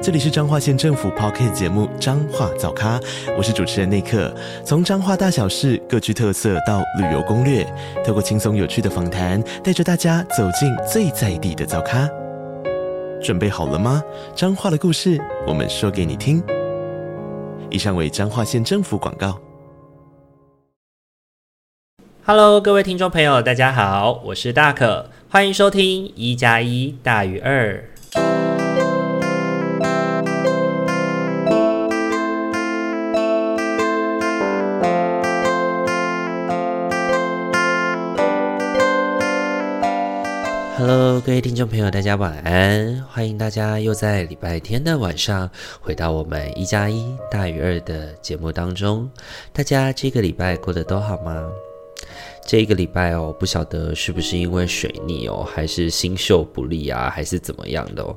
这里是彰化县政府 Podcast 节目《彰化早咖》，我是主持人内克。从彰化大小事各具特色到旅游攻略，透过轻松有趣的访谈，带着大家走进最在地的早咖。准备好了吗？彰化的故事，我们说给你听。以上为彰化县政府广告。Hello，各位听众朋友，大家好，我是大可，欢迎收听一加一大于二。Hello，各位听众朋友，大家晚安！欢迎大家又在礼拜天的晚上回到我们一加一大于二的节目当中。大家这个礼拜过得都好吗？这一个礼拜哦，不晓得是不是因为水逆哦，还是星宿不利啊，还是怎么样的哦？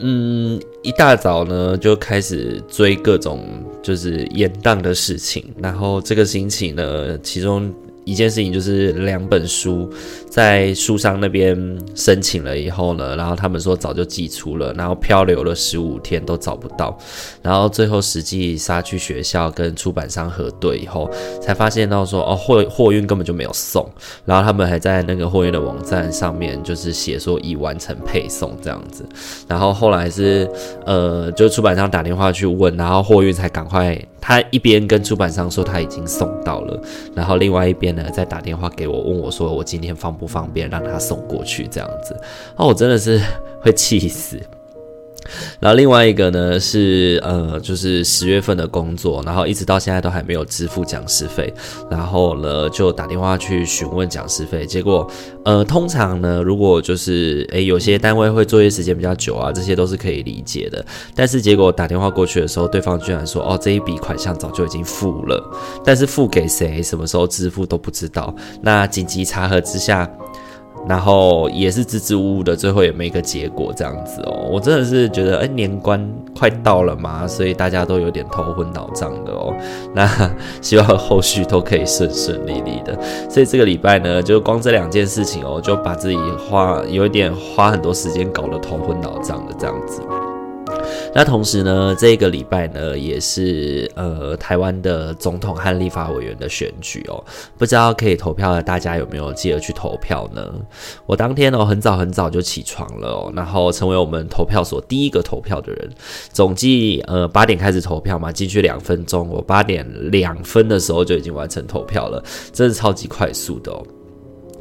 嗯，一大早呢就开始追各种就是延宕的事情，然后这个星期呢，其中。一件事情就是两本书在书商那边申请了以后呢，然后他们说早就寄出了，然后漂流了十五天都找不到，然后最后实际杀去学校跟出版商核对以后，才发现到说哦货货运根本就没有送，然后他们还在那个货运的网站上面就是写说已完成配送这样子，然后后来是呃就出版商打电话去问，然后货运才赶快。他一边跟出版商说他已经送到了，然后另外一边呢再打电话给我问我说我今天方不方便让他送过去这样子，哦，我真的是会气死。然后另外一个呢是呃，就是十月份的工作，然后一直到现在都还没有支付讲师费，然后呢就打电话去询问讲师费，结果呃，通常呢如果就是诶有些单位会作业时间比较久啊，这些都是可以理解的，但是结果打电话过去的时候，对方居然说哦这一笔款项早就已经付了，但是付给谁、什么时候支付都不知道，那紧急查核之下。然后也是支支吾吾的，最后也没个结果这样子哦。我真的是觉得，哎，年关快到了嘛，所以大家都有点头昏脑胀的哦。那希望后续都可以顺顺利利的。所以这个礼拜呢，就光这两件事情哦，就把自己花有一点花很多时间搞得头昏脑胀的这样子。那同时呢，这个礼拜呢，也是呃台湾的总统和立法委员的选举哦。不知道可以投票的大家有没有记得去投票呢？我当天哦很早很早就起床了，然后成为我们投票所第一个投票的人。总计呃八点开始投票嘛，进去两分钟，我八点两分的时候就已经完成投票了，真的超级快速的哦。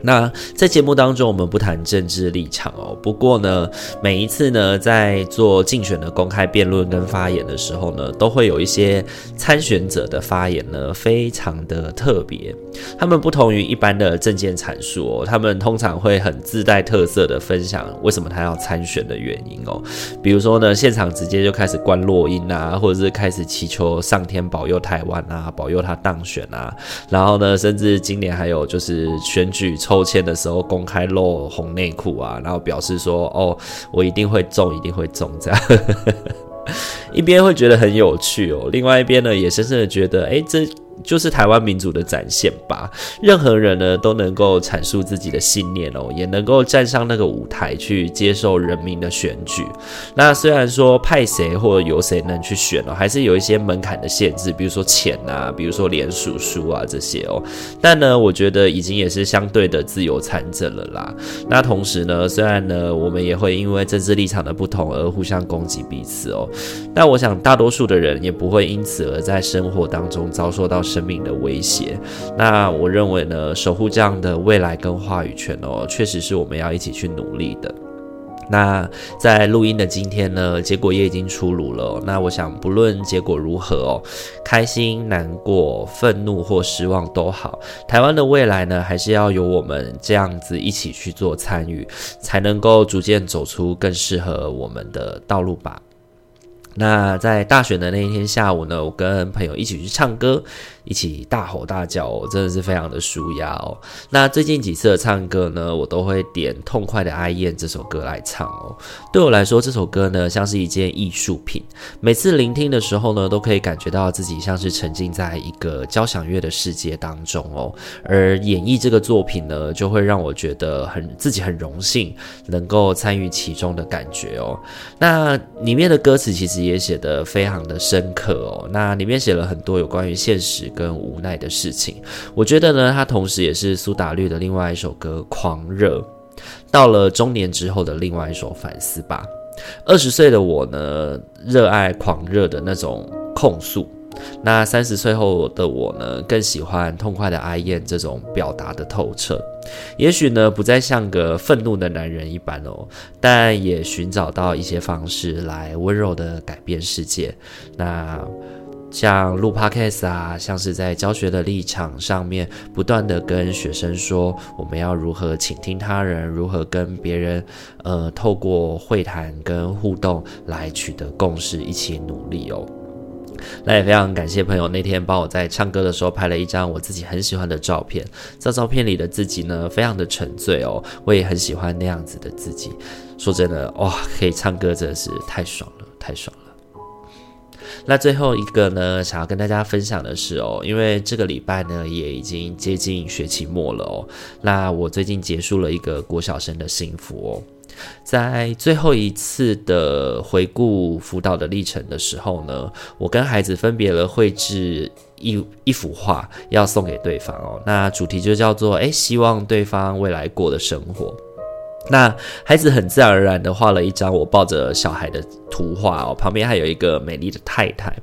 那在节目当中，我们不谈政治立场哦。不过呢，每一次呢，在做竞选的公开辩论跟发言的时候呢，都会有一些参选者的发言呢，非常的特别。他们不同于一般的政见阐述哦，他们通常会很自带特色的分享为什么他要参选的原因哦。比如说呢，现场直接就开始观落音啊，或者是开始祈求上天保佑台湾啊，保佑他当选啊。然后呢，甚至今年还有就是选举抽。抽签的时候公开露红内裤啊，然后表示说：“哦，我一定会中，一定会中。”这样，一边会觉得很有趣哦，另外一边呢，也深深的觉得：“哎，这。”就是台湾民主的展现吧。任何人呢都能够阐述自己的信念哦，也能够站上那个舞台去接受人民的选举。那虽然说派谁或者由谁能去选哦，还是有一些门槛的限制，比如说钱啊，比如说连署书啊这些哦。但呢，我觉得已经也是相对的自由参政了啦。那同时呢，虽然呢我们也会因为政治立场的不同而互相攻击彼此哦，但我想大多数的人也不会因此而在生活当中遭受到。生命的威胁，那我认为呢，守护这样的未来跟话语权哦，确实是我们要一起去努力的。那在录音的今天呢，结果也已经出炉了。那我想，不论结果如何哦，开心、难过、愤怒或失望都好，台湾的未来呢，还是要由我们这样子一起去做参与，才能够逐渐走出更适合我们的道路吧。那在大选的那一天下午呢，我跟朋友一起去唱歌。一起大吼大叫哦，真的是非常的舒压哦。那最近几次的唱歌呢，我都会点《痛快的爱燕》这首歌来唱哦。对我来说，这首歌呢像是一件艺术品，每次聆听的时候呢，都可以感觉到自己像是沉浸在一个交响乐的世界当中哦。而演绎这个作品呢，就会让我觉得很自己很荣幸能够参与其中的感觉哦。那里面的歌词其实也写得非常的深刻哦。那里面写了很多有关于现实跟无奈的事情。我觉得呢，它同时也是苏打绿的另外一首歌《狂热》，到了中年之后的另外一首反思吧。二十岁的我呢，热爱狂热的那种控诉。那三十岁后的我呢，更喜欢痛快的哀艳这种表达的透彻。也许呢，不再像个愤怒的男人一般哦，但也寻找到一些方式来温柔的改变世界。那像录 Podcast 啊，像是在教学的立场上面，不断的跟学生说，我们要如何倾听他人，如何跟别人，呃，透过会谈跟互动来取得共识，一起努力哦。那也非常感谢朋友那天帮我在唱歌的时候拍了一张我自己很喜欢的照片。这照片里的自己呢，非常的沉醉哦，我也很喜欢那样子的自己。说真的，哇，可以唱歌真的是太爽了，太爽了。那最后一个呢，想要跟大家分享的是哦，因为这个礼拜呢也已经接近学期末了哦。那我最近结束了一个国小生的幸福哦。在最后一次的回顾辅导的历程的时候呢，我跟孩子分别了绘制一一幅画，要送给对方哦。那主题就叫做“诶，希望对方未来过的生活”。那孩子很自然而然的画了一张我抱着小孩的图画哦，旁边还有一个美丽的太太。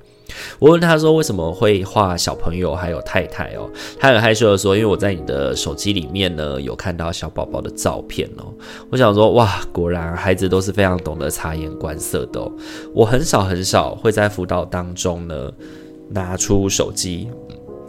我问他说：“为什么会画小朋友还有太太哦？”他很害羞的说：“因为我在你的手机里面呢，有看到小宝宝的照片哦。”我想说：“哇，果然孩子都是非常懂得察言观色的哦。”我很少很少会在辅导当中呢拿出手机。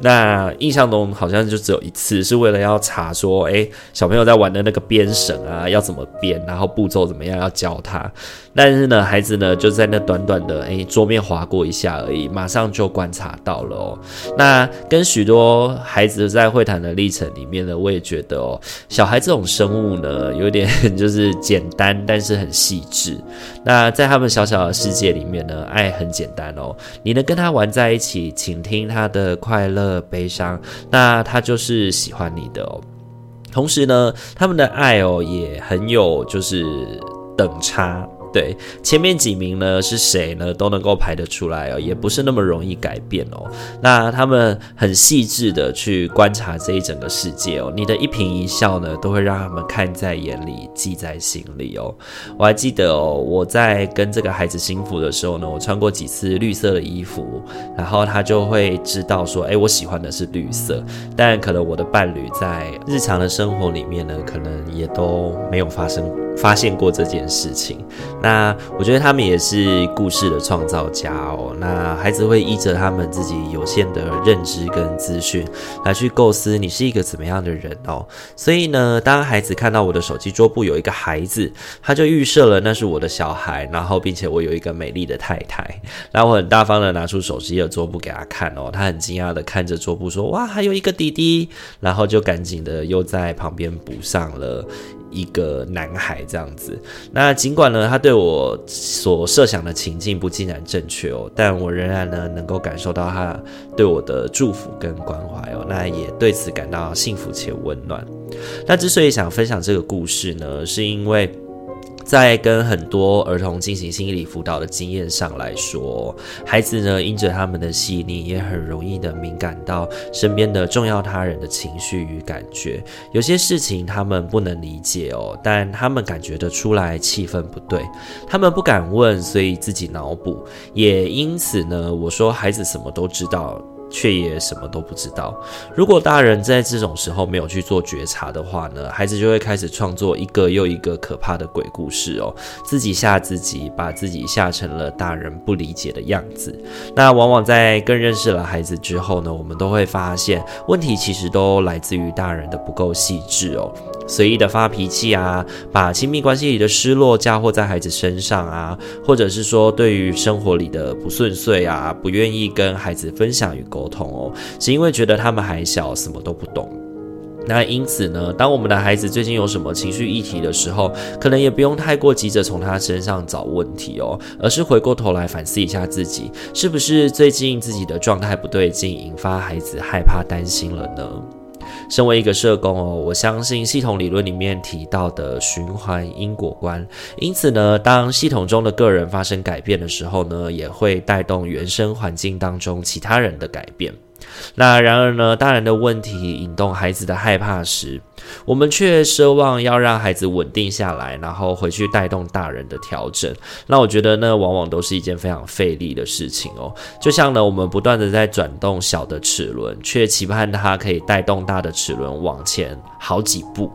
那印象中好像就只有一次，是为了要查说，诶，小朋友在玩的那个编绳啊，要怎么编，然后步骤怎么样，要教他。但是呢，孩子呢就在那短短的诶桌面划过一下而已，马上就观察到了哦。那跟许多孩子在会谈的历程里面呢，我也觉得哦，小孩这种生物呢，有点 就是简单，但是很细致。那在他们小小的世界里面呢，爱很简单哦，你能跟他玩在一起，倾听他的快乐、悲伤，那他就是喜欢你的哦。同时呢，他们的爱哦也很有就是等差。对，前面几名呢是谁呢？都能够排得出来哦，也不是那么容易改变哦。那他们很细致的去观察这一整个世界哦，你的一颦一笑呢，都会让他们看在眼里，记在心里哦。我还记得哦，我在跟这个孩子幸福的时候呢，我穿过几次绿色的衣服，然后他就会知道说，哎，我喜欢的是绿色。但可能我的伴侣在日常的生活里面呢，可能也都没有发生。发现过这件事情，那我觉得他们也是故事的创造家哦。那孩子会依着他们自己有限的认知跟资讯来去构思你是一个怎么样的人哦。所以呢，当孩子看到我的手机桌布有一个孩子，他就预设了那是我的小孩，然后并且我有一个美丽的太太。那我很大方的拿出手机的桌布给他看哦，他很惊讶的看着桌布说：“哇，还有一个弟弟。”然后就赶紧的又在旁边补上了。一个男孩这样子，那尽管呢，他对我所设想的情境不尽然正确哦，但我仍然呢能够感受到他对我的祝福跟关怀哦，那也对此感到幸福且温暖。那之所以想分享这个故事呢，是因为。在跟很多儿童进行心理辅导的经验上来说，孩子呢，因着他们的细腻，也很容易的敏感到身边的重要他人的情绪与感觉。有些事情他们不能理解哦，但他们感觉得出来气氛不对，他们不敢问，所以自己脑补。也因此呢，我说孩子什么都知道。却也什么都不知道。如果大人在这种时候没有去做觉察的话呢，孩子就会开始创作一个又一个可怕的鬼故事哦，自己吓自己，把自己吓成了大人不理解的样子。那往往在更认识了孩子之后呢，我们都会发现问题其实都来自于大人的不够细致哦。随意的发脾气啊，把亲密关系里的失落嫁祸在孩子身上啊，或者是说对于生活里的不顺遂啊，不愿意跟孩子分享与沟通哦，是因为觉得他们还小，什么都不懂。那因此呢，当我们的孩子最近有什么情绪议题的时候，可能也不用太过急着从他身上找问题哦，而是回过头来反思一下自己，是不是最近自己的状态不对劲，引发孩子害怕担心了呢？身为一个社工哦，我相信系统理论里面提到的循环因果观，因此呢，当系统中的个人发生改变的时候呢，也会带动原生环境当中其他人的改变。那然而呢，大人的问题引动孩子的害怕时，我们却奢望要让孩子稳定下来，然后回去带动大人的调整。那我觉得呢，往往都是一件非常费力的事情哦。就像呢，我们不断的在转动小的齿轮，却期盼它可以带动大的齿轮往前好几步。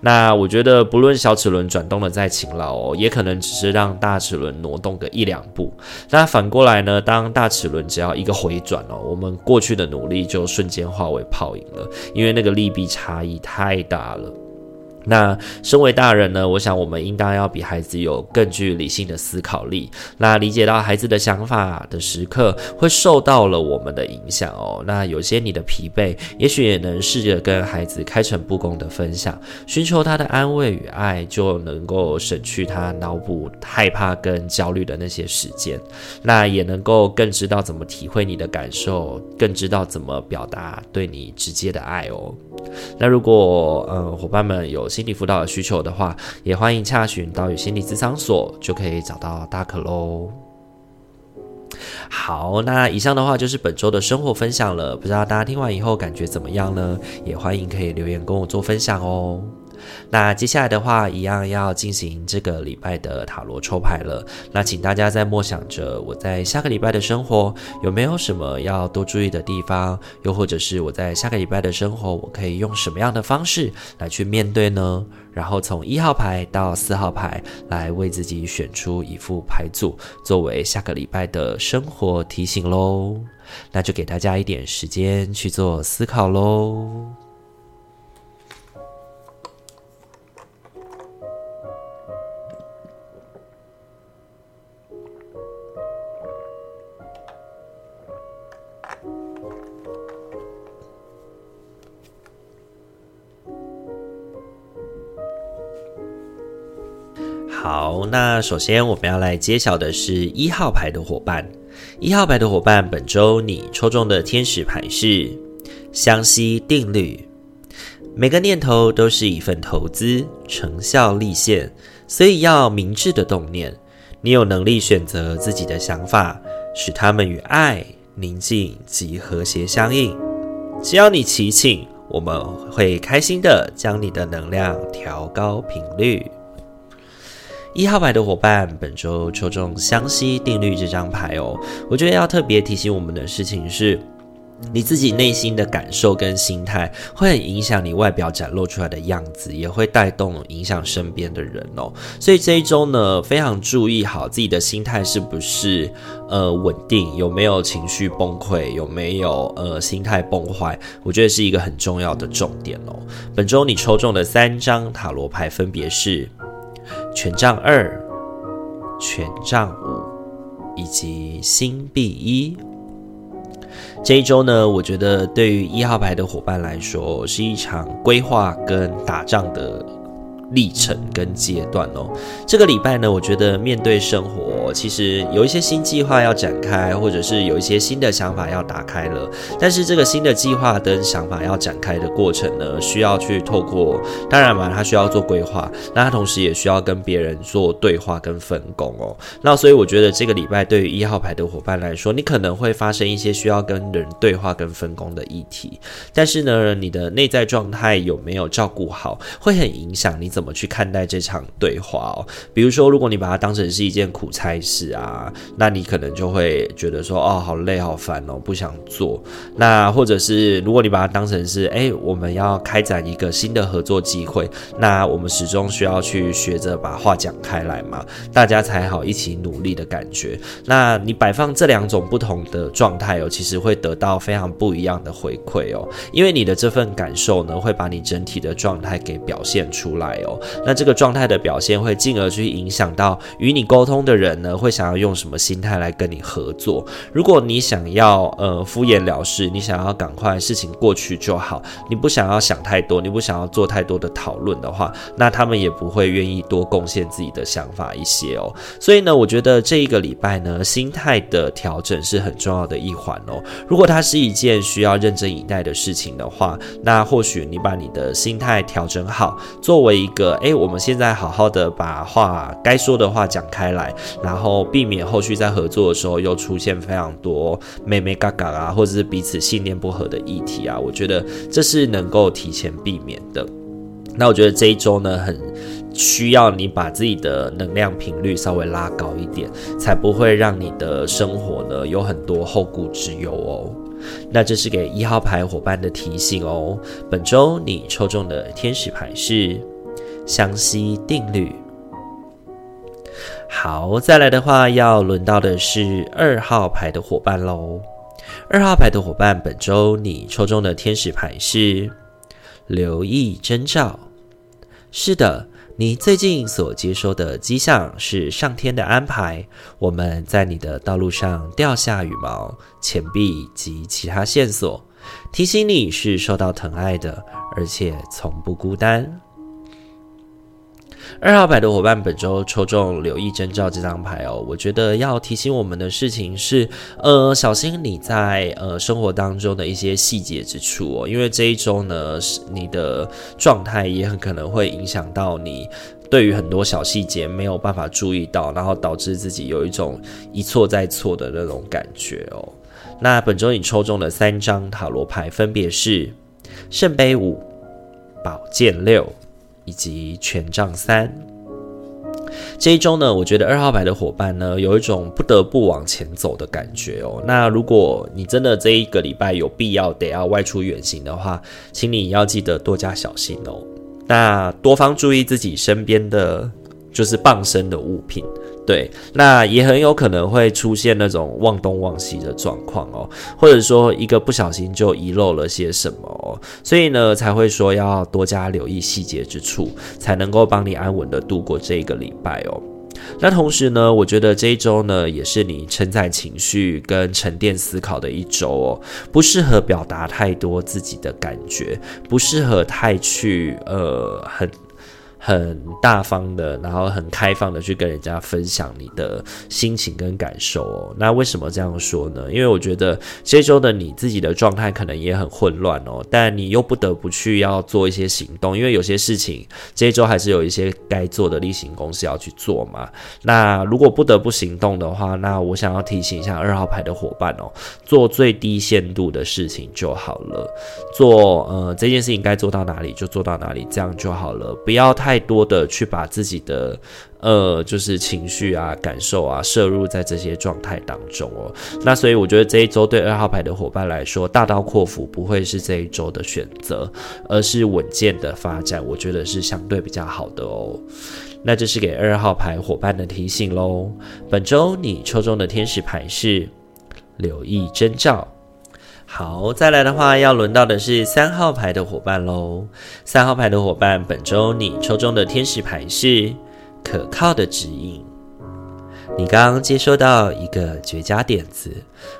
那我觉得，不论小齿轮转动的再勤劳哦，也可能只是让大齿轮挪动个一两步。那反过来呢，当大齿轮只要一个回转哦，我们过去的努力就瞬间化为泡影了，因为那个利弊差异太太大了。那身为大人呢，我想我们应当要比孩子有更具理性的思考力。那理解到孩子的想法的时刻，会受到了我们的影响哦。那有些你的疲惫，也许也能试着跟孩子开诚布公的分享，寻求他的安慰与爱，就能够省去他脑补害怕跟焦虑的那些时间。那也能够更知道怎么体会你的感受，更知道怎么表达对你直接的爱哦。那如果呃伙伴们有心理辅导的需求的话，也欢迎洽询岛屿心理咨商所，就可以找到大可喽。好，那以上的话就是本周的生活分享了，不知道大家听完以后感觉怎么样呢？也欢迎可以留言跟我做分享哦。那接下来的话，一样要进行这个礼拜的塔罗抽牌了。那请大家在默想着我在下个礼拜的生活有没有什么要多注意的地方，又或者是我在下个礼拜的生活，我可以用什么样的方式来去面对呢？然后从一号牌到四号牌来为自己选出一副牌组，作为下个礼拜的生活提醒喽。那就给大家一点时间去做思考喽。首先我们要来揭晓的是一号牌的伙伴。一号牌的伙伴，本周你抽中的天使牌是相吸定律。每个念头都是一份投资，成效立现，所以要明智的动念。你有能力选择自己的想法，使他们与爱、宁静及和谐相应。只要你祈请，我们会开心的将你的能量调高频率。一号牌的伙伴，本周抽中相吸定律这张牌哦。我觉得要特别提醒我们的事情是，你自己内心的感受跟心态会很影响你外表展露出来的样子，也会带动影响身边的人哦。所以这一周呢，非常注意好自己的心态是不是呃稳定，有没有情绪崩溃，有没有呃心态崩坏，我觉得是一个很重要的重点哦。本周你抽中的三张塔罗牌分别是。权杖二、权杖五以及星币一。这一周呢，我觉得对于一号牌的伙伴来说，是一场规划跟打仗的历程跟阶段哦，这个礼拜呢，我觉得面对生活，其实有一些新计划要展开，或者是有一些新的想法要打开了。但是这个新的计划跟想法要展开的过程呢，需要去透过，当然嘛，他需要做规划，那他同时也需要跟别人做对话跟分工哦。那所以我觉得这个礼拜对于一号牌的伙伴来说，你可能会发生一些需要跟人对话跟分工的议题，但是呢，你的内在状态有没有照顾好，会很影响你怎怎么去看待这场对话哦。比如说，如果你把它当成是一件苦差事啊，那你可能就会觉得说，哦，好累，好烦哦，不想做。那或者是，如果你把它当成是，哎，我们要开展一个新的合作机会，那我们始终需要去学着把话讲开来嘛，大家才好一起努力的感觉。那你摆放这两种不同的状态哦，其实会得到非常不一样的回馈哦，因为你的这份感受呢，会把你整体的状态给表现出来哦。那这个状态的表现会进而去影响到与你沟通的人呢，会想要用什么心态来跟你合作。如果你想要呃敷衍了事，你想要赶快事情过去就好，你不想要想太多，你不想要做太多的讨论的话，那他们也不会愿意多贡献自己的想法一些哦。所以呢，我觉得这一个礼拜呢，心态的调整是很重要的一环哦。如果它是一件需要认真以待的事情的话，那或许你把你的心态调整好，作为一个个诶，我们现在好好的把话该说的话讲开来，然后避免后续在合作的时候又出现非常多妹妹嘎嘎啊，或者是彼此信念不合的议题啊，我觉得这是能够提前避免的。那我觉得这一周呢，很需要你把自己的能量频率稍微拉高一点，才不会让你的生活呢有很多后顾之忧哦。那这是给一号牌伙伴的提醒哦。本周你抽中的天使牌是相吸定律。好，再来的话要轮到的是二号牌的伙伴喽。二号牌的伙伴，本周你抽中的天使牌是留意征兆。是的。你最近所接收的迹象是上天的安排，我们在你的道路上掉下羽毛、钱币及其他线索，提醒你是受到疼爱的，而且从不孤单。二号牌的伙伴，本周抽中留意征兆这张牌哦。我觉得要提醒我们的事情是，呃，小心你在呃生活当中的一些细节之处哦。因为这一周呢，你的状态也很可能会影响到你对于很多小细节没有办法注意到，然后导致自己有一种一错再错的那种感觉哦。那本周你抽中的三张塔罗牌分别是圣杯五、宝剑六。以及权杖三，这一周呢，我觉得二号牌的伙伴呢，有一种不得不往前走的感觉哦。那如果你真的这一个礼拜有必要得要外出远行的话，请你要记得多加小心哦。那多方注意自己身边的就是傍身的物品。对，那也很有可能会出现那种忘东忘西的状况哦，或者说一个不小心就遗漏了些什么哦，所以呢才会说要多加留意细节之处，才能够帮你安稳的度过这一个礼拜哦。那同时呢，我觉得这一周呢也是你承载情绪跟沉淀思考的一周哦，不适合表达太多自己的感觉，不适合太去呃很。很大方的，然后很开放的去跟人家分享你的心情跟感受哦。那为什么这样说呢？因为我觉得这周的你自己的状态可能也很混乱哦，但你又不得不去要做一些行动，因为有些事情这周还是有一些该做的例行公事要去做嘛。那如果不得不行动的话，那我想要提醒一下二号牌的伙伴哦，做最低限度的事情就好了。做呃这件事情该做到哪里就做到哪里，这样就好了，不要太。太多的去把自己的呃，就是情绪啊、感受啊，摄入在这些状态当中哦。那所以我觉得这一周对二号牌的伙伴来说，大刀阔斧不会是这一周的选择，而是稳健的发展，我觉得是相对比较好的哦。那这是给二号牌伙伴的提醒喽。本周你抽中的天使牌是留意征兆。好，再来的话，要轮到的是三号牌的伙伴喽。三号牌的伙伴，本周你抽中的天使牌是可靠的指引。你刚刚接收到一个绝佳点子，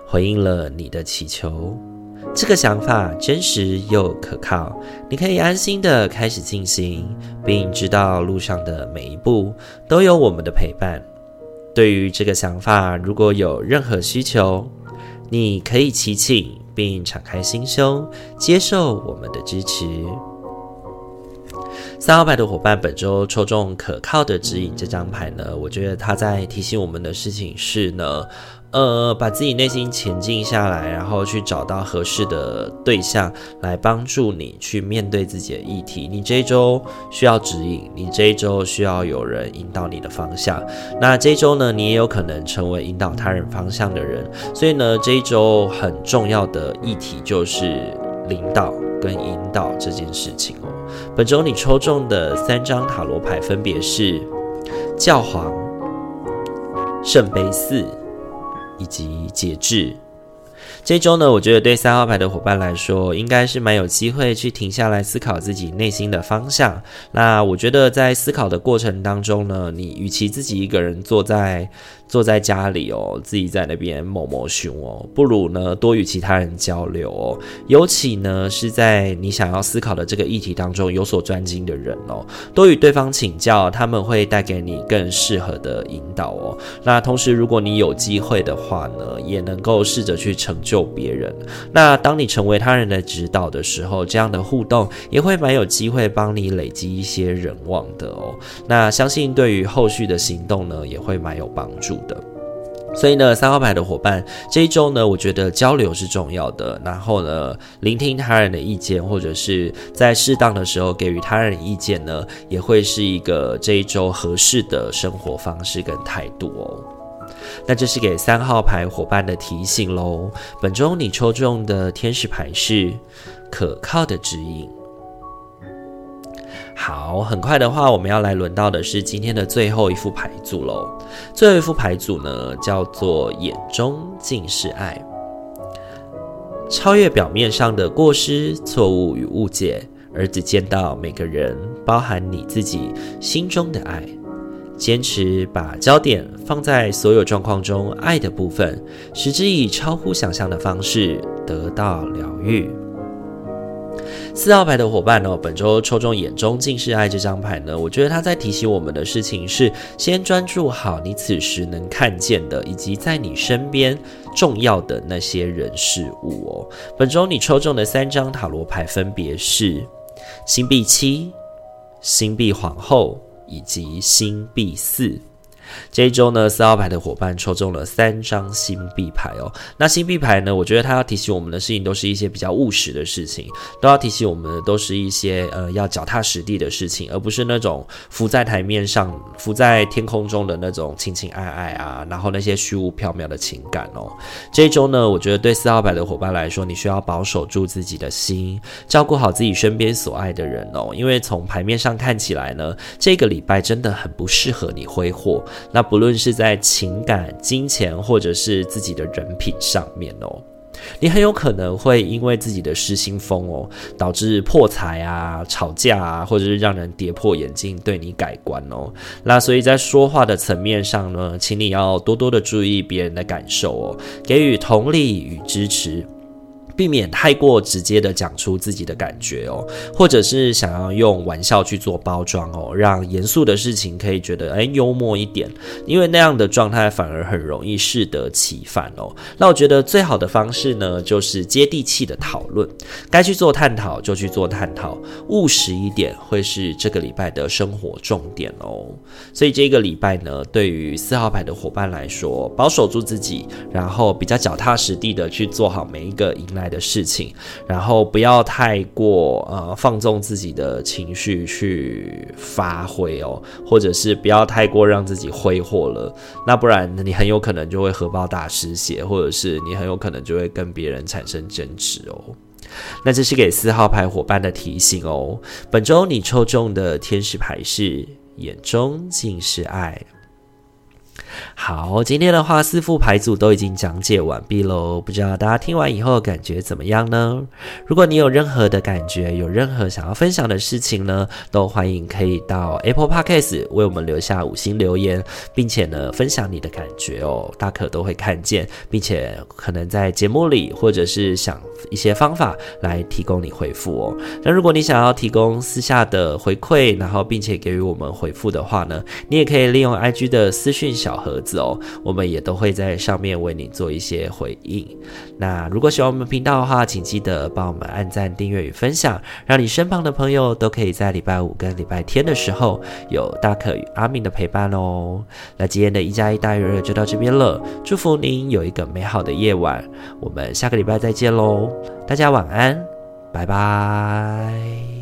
回应了你的祈求。这个想法真实又可靠，你可以安心的开始进行，并知道路上的每一步都有我们的陪伴。对于这个想法，如果有任何需求，你可以祈请。并敞开心胸，接受我们的支持。三号牌的伙伴，本周抽中可靠的指引这张牌呢，我觉得他在提醒我们的事情是呢，呃，把自己内心前进下来，然后去找到合适的对象来帮助你去面对自己的议题。你这一周需要指引，你这一周需要有人引导你的方向。那这一周呢，你也有可能成为引导他人方向的人。所以呢，这一周很重要的议题就是领导跟引导这件事情哦。本周你抽中的三张塔罗牌分别是教皇、圣杯四。以及节制。这周呢，我觉得对三号牌的伙伴来说，应该是蛮有机会去停下来思考自己内心的方向。那我觉得在思考的过程当中呢，你与其自己一个人坐在坐在家里哦，自己在那边某某熊哦，不如呢多与其他人交流哦。尤其呢是在你想要思考的这个议题当中有所专精的人哦，多与对方请教，他们会带给你更适合的引导哦。那同时，如果你有机会的话呢，也能够试着去成救别人。那当你成为他人的指导的时候，这样的互动也会蛮有机会帮你累积一些人望的哦。那相信对于后续的行动呢，也会蛮有帮助的。所以呢，三号牌的伙伴，这一周呢，我觉得交流是重要的。然后呢，聆听他人的意见，或者是在适当的时候给予他人意见呢，也会是一个这一周合适的生活方式跟态度哦。那这是给三号牌伙伴的提醒喽。本周你抽中的天使牌是可靠的指引。好，很快的话，我们要来轮到的是今天的最后一副牌组喽。最后一副牌组呢，叫做眼中尽是爱，超越表面上的过失、错误与误解，而只见到每个人，包含你自己心中的爱。坚持把焦点放在所有状况中爱的部分，使之以超乎想象的方式得到疗愈。四号牌的伙伴呢，本周抽中眼中尽是爱这张牌呢，我觉得他在提醒我们的事情是：先专注好你此时能看见的，以及在你身边重要的那些人事物哦。本周你抽中的三张塔罗牌分别是星币七、星币皇后以及星币四。这一周呢，四号牌的伙伴抽中了三张星币牌哦。那星币牌呢，我觉得它要提醒我们的事情，都是一些比较务实的事情，都要提醒我们的，都是一些呃要脚踏实地的事情，而不是那种浮在台面上、浮在天空中的那种情情爱爱啊，然后那些虚无缥缈的情感哦。这一周呢，我觉得对四号牌的伙伴来说，你需要保守住自己的心，照顾好自己身边所爱的人哦，因为从牌面上看起来呢，这个礼拜真的很不适合你挥霍。那不论是在情感、金钱，或者是自己的人品上面哦，你很有可能会因为自己的失心疯哦，导致破财啊、吵架啊，或者是让人跌破眼镜，对你改观哦。那所以在说话的层面上呢，请你要多多的注意别人的感受哦，给予同理与支持。避免太过直接的讲出自己的感觉哦，或者是想要用玩笑去做包装哦，让严肃的事情可以觉得诶幽默一点，因为那样的状态反而很容易适得其反哦。那我觉得最好的方式呢，就是接地气的讨论，该去做探讨就去做探讨，务实一点会是这个礼拜的生活重点哦。所以这个礼拜呢，对于四号牌的伙伴来说，保守住自己，然后比较脚踏实地的去做好每一个迎来的事情，然后不要太过呃放纵自己的情绪去发挥哦，或者是不要太过让自己挥霍了，那不然你很有可能就会荷包大失血，或者是你很有可能就会跟别人产生争执哦。那这是给四号牌伙伴的提醒哦。本周你抽中的天使牌是眼中尽是爱。好，今天的话四副牌组都已经讲解完毕喽，不知道大家听完以后感觉怎么样呢？如果你有任何的感觉，有任何想要分享的事情呢，都欢迎可以到 Apple Podcast 为我们留下五星留言，并且呢分享你的感觉哦，大可都会看见，并且可能在节目里或者是想一些方法来提供你回复哦。那如果你想要提供私下的回馈，然后并且给予我们回复的话呢，你也可以利用 IG 的私讯小。盒子哦，我们也都会在上面为你做一些回应。那如果喜欢我们频道的话，请记得帮我们按赞、订阅与分享，让你身旁的朋友都可以在礼拜五跟礼拜天的时候有大可与阿明的陪伴哦。那今天的一加一大于二就到这边了，祝福您有一个美好的夜晚，我们下个礼拜再见喽，大家晚安，拜拜。